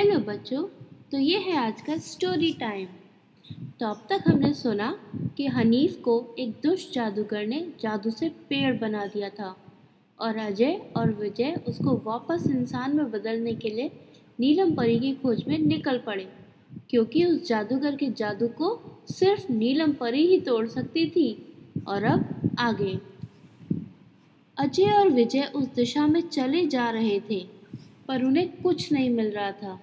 Hello बच्चों। तो ये है आज का स्टोरी टाइम तो अब तक हमने सुना कि हनीफ को एक दुष्ट जादूगर ने जादू से पेड़ बना दिया था और अजय और विजय उसको वापस इंसान में बदलने के लिए नीलम परी की खोज में निकल पड़े, क्योंकि उस जादूगर के जादू को सिर्फ़ नीलम परी ही तोड़ सकती थी। और अब आगे। अजय और विजय उस दिशा में चले जा रहे थे, पर उन्हें कुछ नहीं मिल रहा था।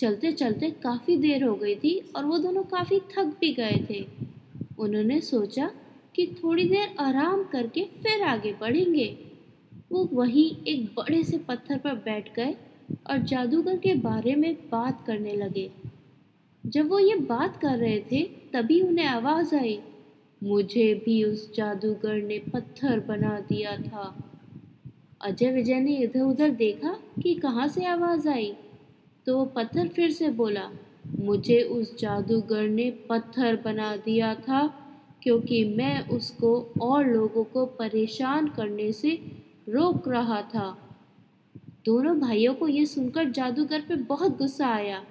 चलते चलते काफ़ी देर हो गई थी और वो दोनों काफ़ी थक भी गए थे। उन्होंने सोचा कि थोड़ी देर आराम करके फिर आगे बढ़ेंगे। वो वहीं एक बड़े से पत्थर पर बैठ गए और जादूगर के बारे में बात करने लगे। जब वो ये बात कर रहे थे, तभी उन्हें आवाज़ आई, मुझे भी उस जादूगर ने पत्थर बना दिया था। अजय विजय ने इधर उधर देखा कि कहाँ से आवाज़ आई। तो वो पत्थर फिर से बोला, मुझे उस जादूगर ने पत्थर बना दिया था क्योंकि मैं उसको और लोगों को परेशान करने से रोक रहा था। दोनों भाइयों को यह सुनकर जादूगर पे बहुत गुस्सा आया।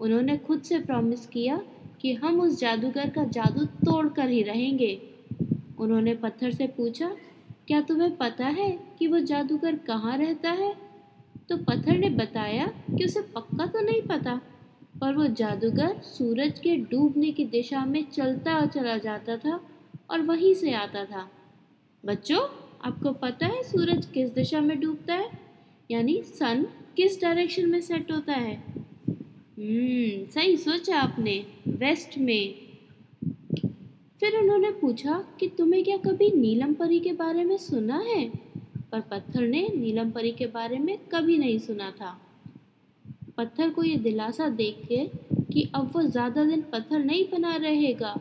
उन्होंने खुद से प्रॉमिस किया कि हम उस जादूगर का जादू तोड़ कर ही रहेंगे। उन्होंने पत्थर से पूछा, क्या तुम्हें पता है कि वो जादूगर कहाँ रहता है? तो पत्थर ने बताया कि उसे पक्का तो नहीं पता, पर वो जादूगर सूरज के डूबने की दिशा में चलता चला जाता था और वहीं से आता था। बच्चों, आपको पता है सूरज किस दिशा में डूबता है? यानी सन किस डायरेक्शन में सेट होता है? हम्म सही सोचा आपने, वेस्ट में। फिर उन्होंने पूछा कि तुम्हें क्या कभी नीलम परी के बारे में सुना है? पर पत्थर ने नीलम परी के बारे में कभी नहीं सुना था। पत्थर को ये दिलासा देख के कि अब वो ज़्यादा दिन पत्थर नहीं बना रहेगा।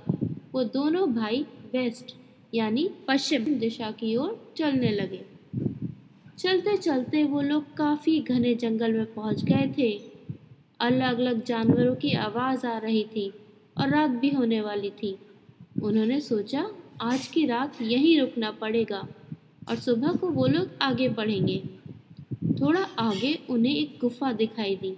वो दोनों भाई वेस्ट, यानी पश्चिम दिशा की ओर चलने लगे। चलते चलते वो लोग काफ़ी घने जंगल में पहुँच गए थे। अलग अलग जानवरों की आवाज़ आ रही थी और रात भी होने वाली थी। उन्होंने सोचा, आज की रात यहीं रुकना पड़ेगा। और सुबह को वो लोग आगे बढ़ेंगे। थोड़ा आगे उन्हें एक गुफा दिखाई दी।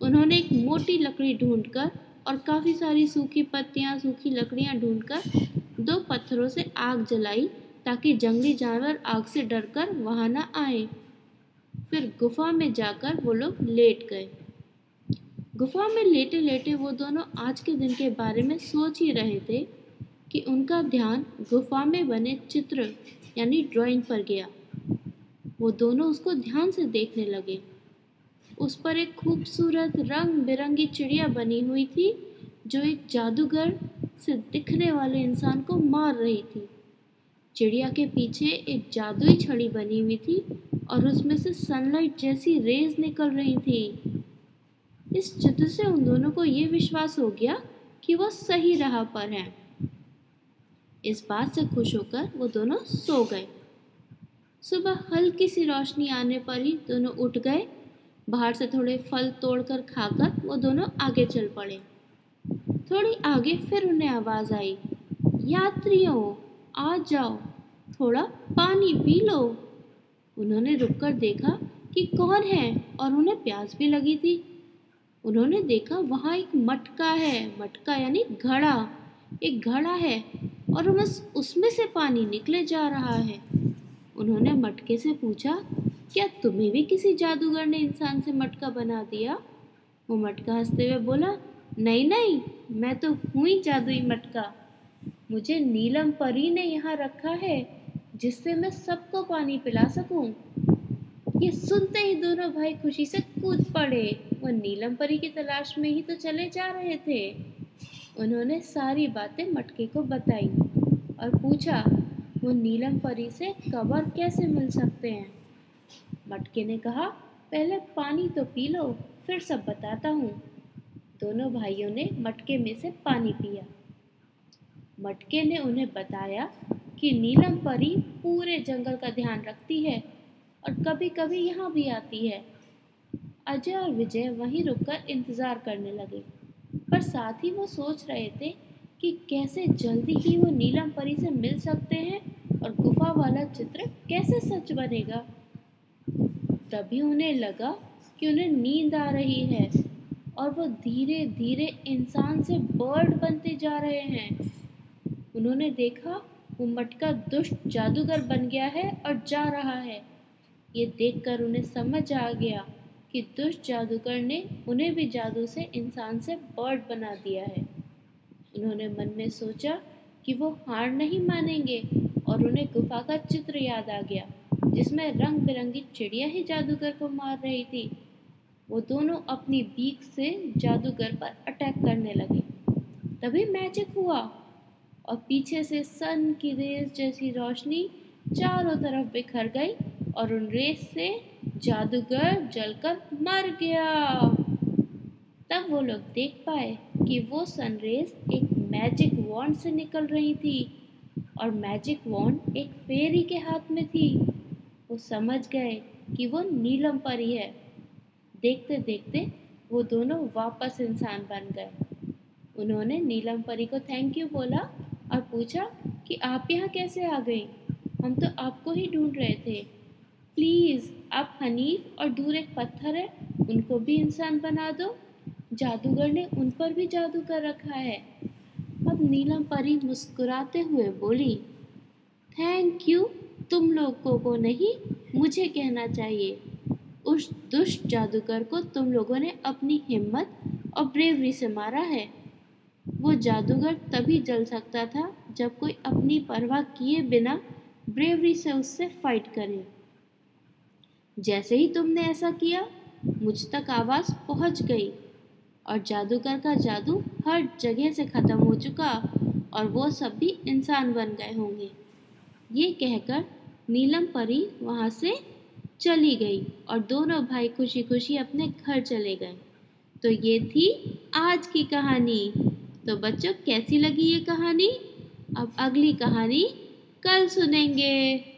उन्होंने एक मोटी लकड़ी ढूंढकर और काफ़ी सारी सूखी पत्तियाँ, सूखी लकड़ियाँ ढूंढकर दो पत्थरों से आग जलाई ताकि जंगली जानवर आग से डरकर वहाँ ना आए। फिर गुफा में जाकर वो लोग लेट गए। गुफा में लेटे लेटे वो दोनों आज के दिन के बारे में सोच ही रहे थे कि उनका ध्यान गुफा में बने चित्र यानी ड्राइंग पर गया। वो दोनों उसको ध्यान से देखने लगे। उस पर एक खूबसूरत रंग बिरंगी चिड़िया बनी हुई थी, जो एक जादूगर से दिखने वाले इंसान को मार रही थी। चिड़िया के पीछे एक जादुई छड़ी बनी हुई थी और उसमें से सनलाइट जैसी रेज निकल रही थी। इस चित्र से उन दोनों को ये विश्वास हो गया कि वह सही राह पर हैं। इस बात से खुश होकर वो दोनों सो गए। सुबह हल्की सी रोशनी आने पर ही दोनों उठ गए। बाहर से थोड़े फल तोड़कर खाकर वो दोनों आगे चल पड़े। थोड़ी आगे फिर उन्हें आवाज़ आई, यात्रियों, आ जाओ, थोड़ा पानी पी लो। उन्होंने रुककर देखा कि कौन है और उन्हें प्यास भी लगी थी। उन्होंने देखा वहाँ एक मटका है, मटका यानी घड़ा। एक घड़ा है और बस उसमें से पानी निकले जा रहा है। उन्होंने मटके से पूछा, क्या तुम्हें भी किसी जादूगर ने इंसान से मटका बना दिया? वो मटका हँसते हुए बोला, नहीं नहीं, मैं तो हूँ ही जादुई मटका। मुझे नीलम परी ने यहाँ रखा है, जिससे मैं सबको पानी पिला सकूँ। ये सुनते ही दोनों भाई खुशी से कूद पड़े। वो नीलम परी की तलाश में ही तो चले जा रहे थे। उन्होंने सारी बातें मटके को बताई और पूछा, वो नीलम परी से कबर कैसे मिल सकते हैं? मटके ने कहा, पहले पानी तो पी लो, फिर सब बताता हूँ। दोनों भाइयों ने मटके में से पानी पिया। मटके ने उन्हें बताया कि नीलम परी पूरे जंगल का ध्यान रखती है और कभी कभी यहाँ भी आती है। अजय और विजय वहीं रुककर इंतज़ार करने लगे। पर साथ ही वो सोच रहे थे कि कैसे जल्दी ही वो नीलम परी से मिल सकते हैं और गुफा वाला चित्र कैसे सच बनेगा। तभी उन्हें लगा कि उन्हें नींद आ रही है और वो धीरे धीरे इंसान से बर्ड बनते जा रहे हैं। उन्होंने देखा, वो मटका दुष्ट जादूगर बन गया है और जा रहा है। ये देखकर उन्हें समझ आ गया कि दुष्ट जादूगर ने उन्हें भी जादू से इंसान से बर्ड बना दिया है। उन्होंने मन में सोचा कि वो हार नहीं मानेंगे और उन्हें गुफा का चित्र याद आ गया, जिसमें रंग बिरंगी चिड़िया ही जादूगर को मार रही थी। वो दोनों अपनी बीक से जादूगर पर अटैक करने लगे। तभी मैजिक हुआ और पीछे से सन की रेस जैसी रोशनी चारों तरफ़ बिखर गई। और उन रेस से जादूगर जलकर मर गया। तब वो लोग देख पाए कि वो सनरेज एक मैजिक वॉन्ड से निकल रही थी और मैजिक वॉन्ड एक फेरी के हाथ में थी। वो समझ गए कि वो नीलम परी है देखते देखते वो दोनों वापस इंसान बन गए। उन्होंने नीलम परी को थैंक यू बोला और पूछा कि आप यहाँ कैसे आ गई? हम तो आपको ही ढूंढ रहे थे। प्लीज़, आप हनीफ और दूर एक पत्थर है, उनको भी इंसान बना दो। जादूगर ने उन पर भी जादू कर रखा है। अब नीलम परी मुस्कुराते हुए बोली, थैंक यू, तुम लोगों को नहीं, मुझे कहना चाहिए। उस दुष्ट जादूगर को तुम लोगों ने अपनी हिम्मत और ब्रेवरी से मारा है। वो जादूगर तभी जल सकता था जब कोई अपनी परवाह किए बिना ब्रेवरी से उससे फाइट करे। जैसे ही तुमने ऐसा किया, मुझ तक आवाज़ पहुँच गई और जादूगर का जादू हर जगह से ख़त्म हो चुका और वो सब भी इंसान बन गए होंगे। ये कहकर नीलम परी वहाँ से चली गई और दोनों भाई खुशी खुशी अपने घर चले गए। तो ये थी आज की कहानी। तो बच्चों, कैसी लगी ये कहानी? अब अगली कहानी कल सुनेंगे।